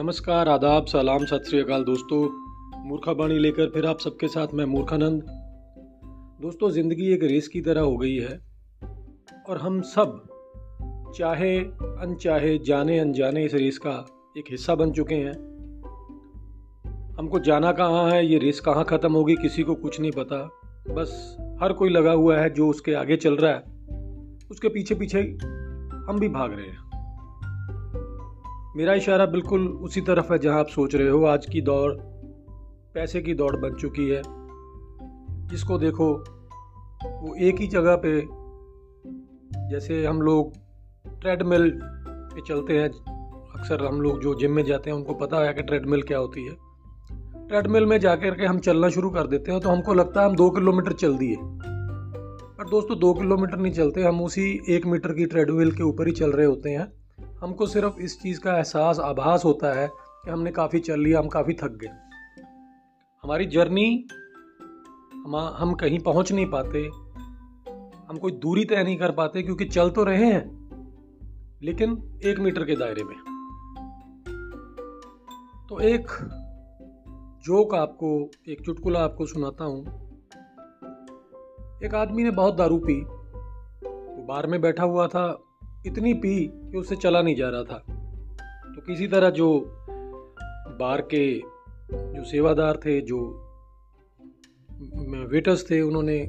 नमस्कार, आदाब, सलाम, सत श्री अकाल दोस्तों। मूर्खा बाणी लेकर फिर आप सबके साथ मैं मूर्खानंद। दोस्तों, ज़िंदगी एक रेस की तरह हो गई है और हम सब चाहे अनचाहे, जाने अनजाने इस रेस का एक हिस्सा बन चुके हैं। हमको जाना कहाँ है, ये रेस कहाँ ख़त्म होगी, किसी को कुछ नहीं पता। बस हर कोई लगा हुआ है जो उसके आगे चल रहा है। उसके पीछे पीछे हम भी भाग रहे हैं। मेरा इशारा बिल्कुल उसी तरफ़ है जहाँ आप सोच रहे हो। आज की दौड़, पैसे की दौड़ बन चुकी है। जिसको देखो, वो एक ही जगह पे, जैसे हम लोग ट्रेडमिल पे चलते हैं। अक्सर हम लोग जो जिम में जाते हैं, उनको पता है कि ट्रेडमिल क्या होती है। ट्रेडमिल में जा कर के हम चलना शुरू कर देते हैं तो हमको लगता है हम दो किलोमीटर चल दिए। पर दोस्तों, दो किलोमीटर नहीं चलते, हम उसी एक मीटर की ट्रेडमिल के ऊपर ही चल रहे होते हैं। हमको सिर्फ़ इस चीज़ का एहसास, आभास होता है कि हमने काफ़ी चल लिया, हम काफ़ी थक गए। हमारी जर्नी, हम हम कहीं पहुँच नहीं पाते, हम कोई दूरी तय नहीं कर पाते क्योंकि चल तो रहे हैं, लेकिन एक मीटर के दायरे में। तो एक जोक आपको, एक चुटकुला आपको सुनाता हूँ। एक आदमी ने बहुत दारू पी, वो बार में बैठा हुआ था इतनी पी कि उससे चला नहीं जा रहा था। तो किसी तरह जो बार के जो सेवादार थे, जो वेटर्स थे, उन्होंने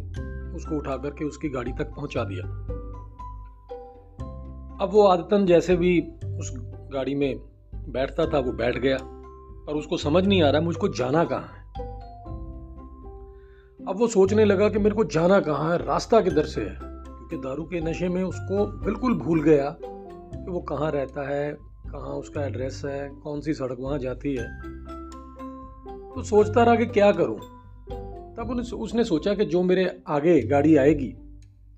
उसको उठा करके उसकी गाड़ी तक पहुँचा दिया। अब वो आदतन जैसे भी उस गाड़ी में बैठता था, वो बैठ गया और उसको समझ नहीं आ रहा, मुझको जाना कहाँ है। अब वो सोचने लगा कि मेरे को जाना कहाँ है, रास्ता किधर से है? कि दारू के नशे में उसको बिल्कुल भूल गया कि वो कहाँ रहता है, कहाँ उसका एड्रेस है, कौन सी सड़क वहाँ जाती है। तो सोचता रहा कि क्या करूँ। तब उसने सोचा कि जो मेरे आगे गाड़ी आएगी,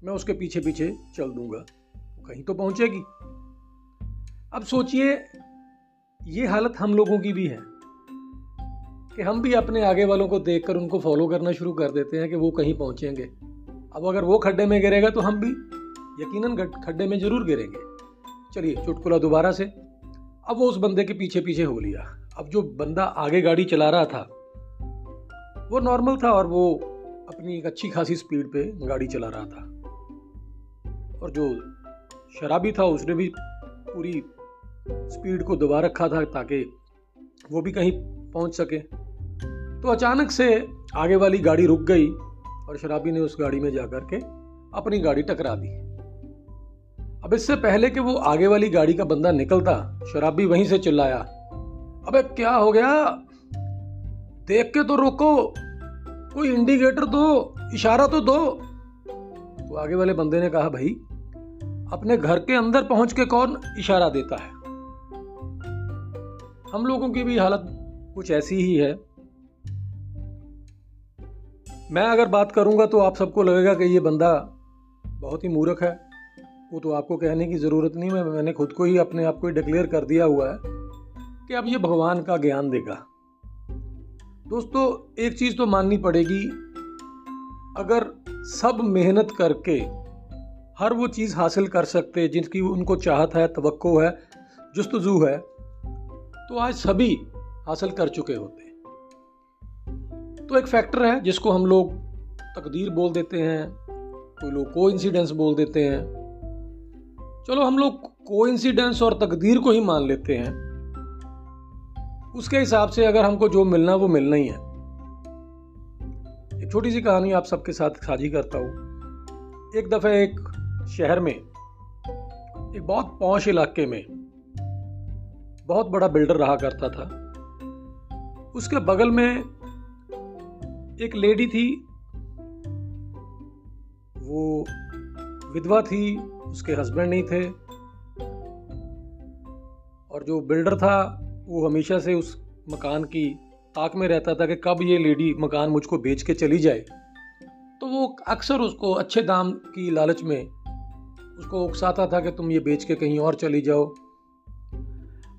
मैं उसके पीछे पीछे चल दूँगा। कहीं तो पहुंचेगी। अब सोचिए, ये हालत हम लोगों की भी है कि हम भी अपने आगे वालों को देखकर उनको फॉलो करना शुरू कर देते हैं कि वो कहीं पहुँचेंगे। अब अगर वो खड्डे में गिरेगा तो हम भी यकीनन खड्डे में ज़रूर गिरेंगे। चलिए चुटकुला दोबारा से। अब वो उस बंदे के पीछे पीछे हो लिया। अब जो बंदा आगे गाड़ी चला रहा था, वो नॉर्मल था और वो अपनी एक अच्छी खासी स्पीड पे गाड़ी चला रहा था। और जो शराबी था, उसने भी पूरी स्पीड को दबा रखा था ताकि वो भी कहीं पहुँच सके। तो अचानक से आगे वाली गाड़ी रुक गई। और शराबी ने उस गाड़ी में जाकर के अपनी गाड़ी टकरा दी। अब इससे पहले कि वो आगे वाली गाड़ी का बंदा निकलता, शराबी वहीं से चिल्लाया, अबे, क्या हो गया? देख के तो रोको, कोई इंडिकेटर दो, इशारा तो दो। तो आगे वाले बंदे ने कहा, भाई, अपने घर के अंदर पहुँच के कौन इशारा देता है? हम लोगों की भी हालत कुछ ऐसी ही है मैं अगर बात करूँगा तो आप सबको लगेगा कि ये बंदा बहुत ही मूर्ख है। वो तो आपको कहने की ज़रूरत नहीं है मैंने खुद को ही अपने आप को ही डिक्लेयर कर दिया हुआ है कि अब ये भगवान का ज्ञान देगा दोस्तों, एक चीज़ तो माननी पड़ेगी, अगर सब मेहनत करके हर वो चीज़ हासिल कर सकते जिनकी उनको चाहत है तो है, जस्तजू है तो आज सभी हासिल कर चुके होते तो एक फैक्टर है जिसको हम लोग तकदीर बोल देते हैं, कोई लोग को इंसिडेंस बोल देते हैं। चलो हम लोग को इंसिडेंस और तकदीर को ही मान लेते हैं। उसके हिसाब से अगर हमको जो मिलना वो मिलना ही है। एक छोटी सी कहानी आप सबके साथ साझी करता हूँ। एक दफ़े एक शहर में, एक बहुत पौश इलाके में बहुत बड़ा बिल्डर रहा करता था। उसके बगल में एक लेडी थी, वो विधवा थी, उसके हस्बैंड नहीं थे। और जो बिल्डर था, वो हमेशा से उस मकान की ताक में रहता था कि कब ये लेडी मकान मुझको बेच के चली जाए। तो वो अक्सर उसको अच्छे दाम की लालच में उसको उकसाता था कि तुम ये बेच के कहीं और चली जाओ।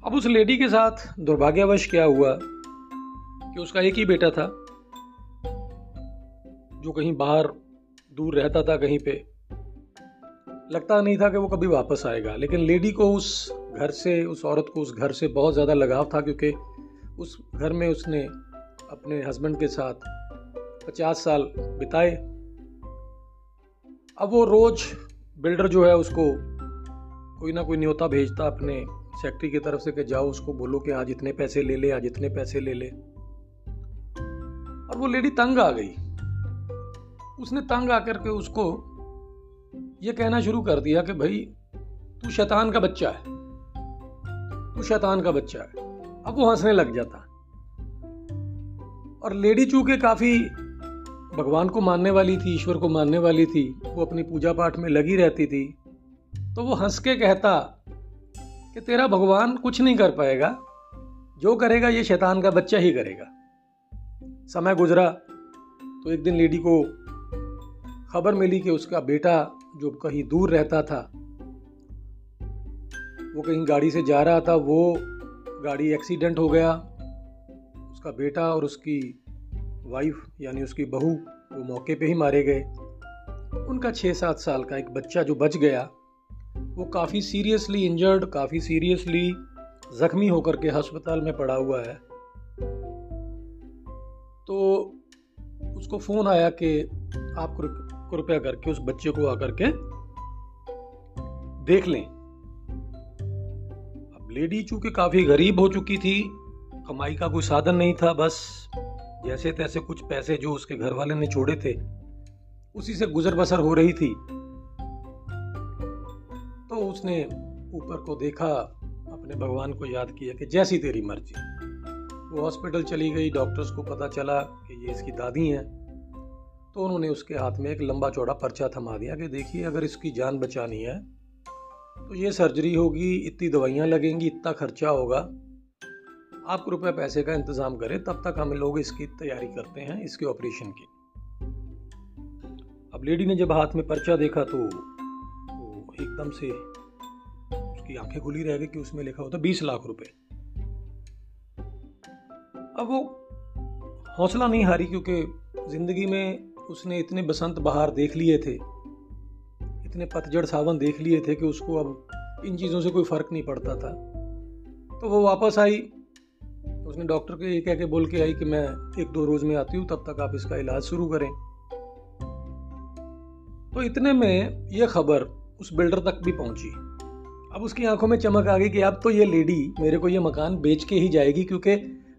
अब उस लेडी के साथ दुर्भाग्यवश क्या हुआ कि उसका एक ही बेटा था। जो कहीं बाहर दूर रहता था कहीं पे, लगता नहीं था कि वो कभी वापस आएगा। लेकिन लेडी को उस घर से, उस औरत को उस घर से बहुत ज़्यादा लगाव था, क्योंकि उस घर में उसने अपने हस्बैंड के साथ पचास साल बिताए। अब वो रोज़ बिल्डर जो है उसको कोई ना कोई न्योता भेजता अपने सेक्रेटरी की तरफ़ से कि जाओ उसको बोलो कि आज इतने पैसे ले ले, आज इतने पैसे ले ले। और वो लेडी तंग आ गई। उसने तंग आकर के उसको ये कहना शुरू कर दिया कि भाई, तू शैतान का बच्चा है। तू शैतान का बच्चा है। अब वो हंसने लग जाता। और लेडी चूँकि काफ़ी भगवान को मानने वाली थी, ईश्वर को मानने वाली थी, वो अपनी पूजा पाठ में लगी रहती थी। तो वो हंस के कहता कि तेरा भगवान कुछ नहीं कर पाएगा। जो करेगा ये शैतान का बच्चा ही करेगा। समय गुजरा तो एक दिन लेडी को खबर मिली कि उसका बेटा जो कहीं दूर रहता था, वो कहीं गाड़ी से जा रहा था, वो गाड़ी एक्सीडेंट हो गया। उसका बेटा और उसकी वाइफ, यानी उसकी बहू, वो मौके पे ही मारे गए। उनका छः सात साल का एक बच्चा जो बच गया, वो काफ़ी सीरियसली इंजर्ड, काफ़ी सीरियसली ज़ख्मी होकर के अस्पताल में पड़ा हुआ है। तो उसको फ़ोन आया कि आप कृपया करके, उस बच्चे को आकर के देख लें। अब लेडी चूँकि काफ़ी गरीब हो चुकी थी, कमाई का कोई साधन नहीं था, बस जैसे तैसे कुछ पैसे जो उसके घर वाले ने छोड़े थे, उसी से गुजर बसर हो रही थी। तो उसने ऊपर को देखा, अपने भगवान को याद किया कि जैसी तेरी मर्ज़ी। वो हॉस्पिटल चली गई, डॉक्टर्स को पता चला कि ये इसकी दादी हैं। तो उन्होंने उसके हाथ में एक लंबा चौड़ा पर्चा थमा दिया कि देखिए, अगर इसकी जान बचानी है तो ये सर्जरी होगी, इतनी दवाइयाँ लगेंगी, इतना खर्चा होगा। आप रुपये पैसे का इंतज़ाम करें, तब तक हम लोग इसकी तैयारी करते हैं, इसके ऑपरेशन की। अब लेडी ने जब हाथ में पर्चा देखा तो एकदम से उसकी आँखें खुली रह गई कि उसमें लिखा होता बीस लाख रुपए। अब वो हौसला नहीं हारी क्योंकि ज़िंदगी में उसने इतने बसंत बहार देख लिए थे, इतने पतझड़ सावन देख लिए थे कि उसको अब इन चीज़ों से कोई फ़र्क नहीं पड़ता था। तो वो वापस आई। उसने डॉक्टर को ये कह के बोल के आई कि मैं एक दो रोज़ में आती हूँ, तब तक आप इसका इलाज शुरू करें। तो इतने में ये खबर उस बिल्डर तक भी पहुँची। अब उसकी आँखों में चमक आ गई कि अब तो ये लेडी मेरे को ये मकान बेच के ही जाएगी, क्योंकि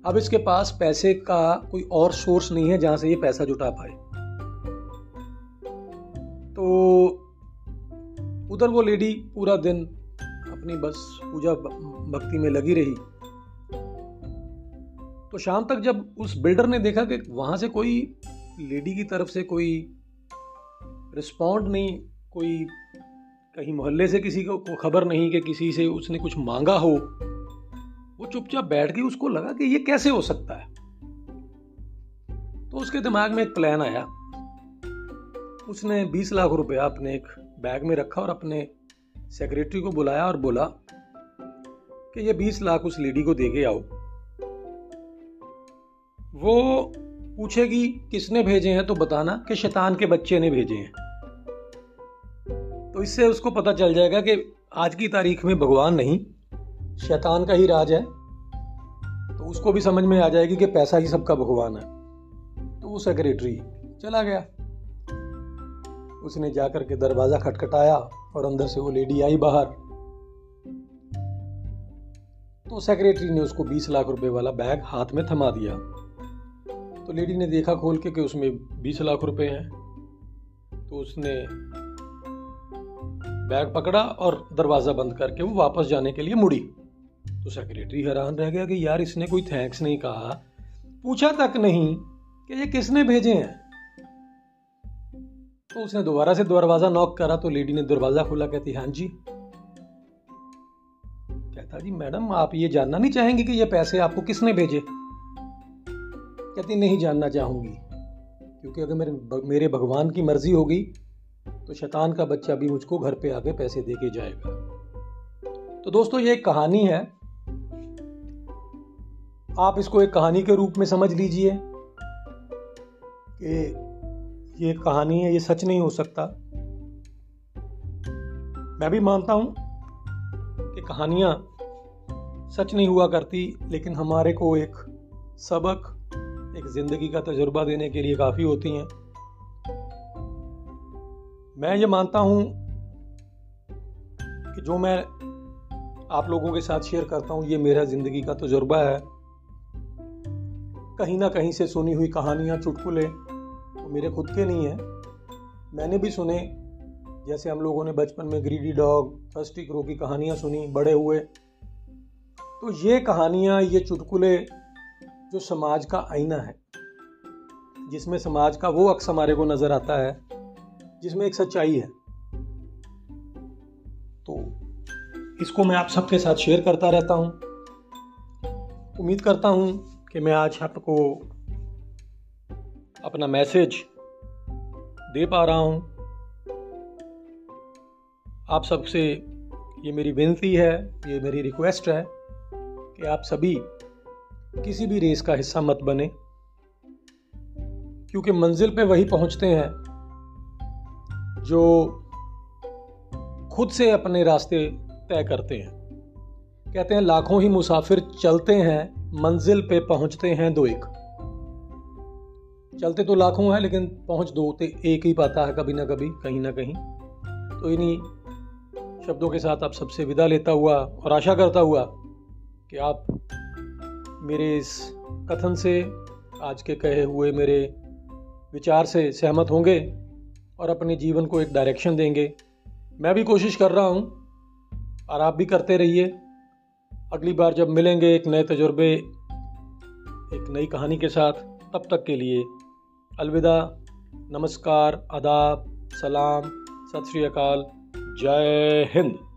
अब इसके पास पैसे का कोई और सोर्स नहीं है जहाँ से ये पैसा जुटा पाए। तो उधर वो लेडी पूरा दिन अपनी बस पूजा भक्ति में लगी रही। तो शाम तक जब उस बिल्डर ने देखा कि वहाँ से कोई लेडी की तरफ़ से कोई रिस्पॉन्ड नहीं, कोई कहीं मोहल्ले से किसी को खबर नहीं कि किसी से उसने कुछ मांगा हो, वो चुपचाप बैठ गई उसको लगा कि ये कैसे हो सकता है। तो उसके दिमाग में एक प्लान आया। उसने 20 लाख रुपया अपने एक बैग में रखा और अपने सेक्रेटरी को बुलाया और बोला कि ये 20 लाख उस लेडी को दे के आओ। वो पूछेगी, किसने भेजे हैं तो बताना कि शैतान के बच्चे ने भेजे हैं। तो इससे उसको पता चल जाएगा कि आज की तारीख में भगवान नहीं, शैतान का ही राज है। तो उसको भी समझ में आ जाएगी कि पैसा ही सबका भगवान है। तो वो सेक्रेटरी चला गया। उसने जाकर के दरवाज़ा खटखटाया और अंदर से वो लेडी आई बाहर। तो सेक्रेटरी ने उसको 20 लाख रुपए वाला बैग हाथ में थमा दिया। तो लेडी ने देखा खोल के कि उसमें 20 लाख रुपए हैं। तो उसने बैग पकड़ा और दरवाज़ा बंद करके वो वापस जाने के लिए मुड़ी। तो सेक्रेटरी हैरान रह गया कि यार इसने कोई थैंक्स नहीं कहा। पूछा तक नहीं कि ये किसने भेजे हैं? तो उसने दोबारा से दरवाज़ा नॉक करा तो लेडी ने दरवाज़ा खोला, कहती हाँ जी। कहता, जी, मैडम, आप ये जानना नहीं चाहेंगे कि ये पैसे आपको किसने भेजे? कहती, नहीं जानना चाहूँगी, क्योंकि अगर मेरे मेरे भगवान की मर्ज़ी होगी तो शैतान का बच्चा भी मुझको घर पे आके पैसे दे के जाएगा। तो दोस्तों, ये एक कहानी है। आप इसको एक कहानी के रूप में समझ लीजिए कि ये कहानी है, ये सच नहीं हो सकता। मैं भी मानता हूँ कि कहानियाँ सच नहीं हुआ करती, लेकिन हमारे को एक सबक, एक ज़िंदगी का तजुर्बा देने के लिए काफ़ी होती हैं। मैं ये मानता हूँ कि जो मैं आप लोगों के साथ शेयर करता हूँ, ये मेरा ज़िंदगी का तजुर्बा है। कहीं ना कहीं से सुनी हुई कहानियाँ चुटकुले वो मेरे खुद के नहीं हैं। मैंने भी सुने, जैसे हम लोगों ने बचपन में ग्रीडी डॉग थर्स्टी क्रो की कहानियाँ सुनी, बड़े हुए। तो ये कहानियाँ, ये चुटकुले जो समाज का आईना है, जिसमें समाज का वो अक्स हमारे को नज़र आता है, जिसमें एक सच्चाई है। तो इसको मैं आप सबके साथ शेयर करता रहता हूँ। उम्मीद करता हूँ कि मैं आज आपको अपना मैसेज दे पा रहा हूँ। आप सबसे ये मेरी विनती है, ये मेरी रिक्वेस्ट है कि आप सभी किसी भी रेस का हिस्सा मत बने, क्योंकि मंजिल पे वही पहुँचते हैं जो खुद से अपने रास्ते तय करते हैं। कहते हैं, लाखों ही मुसाफिर चलते हैं, मंजिल पे पहुँचते हैं दो एक। चलते तो लाखों हैं, लेकिन पहुँच दो तो एक ही पाता है, कभी ना कभी, कहीं ना कहीं। तो इन्हीं शब्दों के साथ आप सबसे विदा लेता हुआ और आशा करता हुआ कि आप मेरे इस कथन से, आज के कहे हुए मेरे विचार से सहमत होंगे और अपने जीवन को एक डायरेक्शन देंगे। मैं भी कोशिश कर रहा हूँ और आप भी करते रहिए। अगली बार जब मिलेंगे एक नए तजुर्बे, एक नई कहानी के साथ, तब तक के लिए अलविदा नमस्कार आदाब सलाम सत श्री अकाल जय हिंद।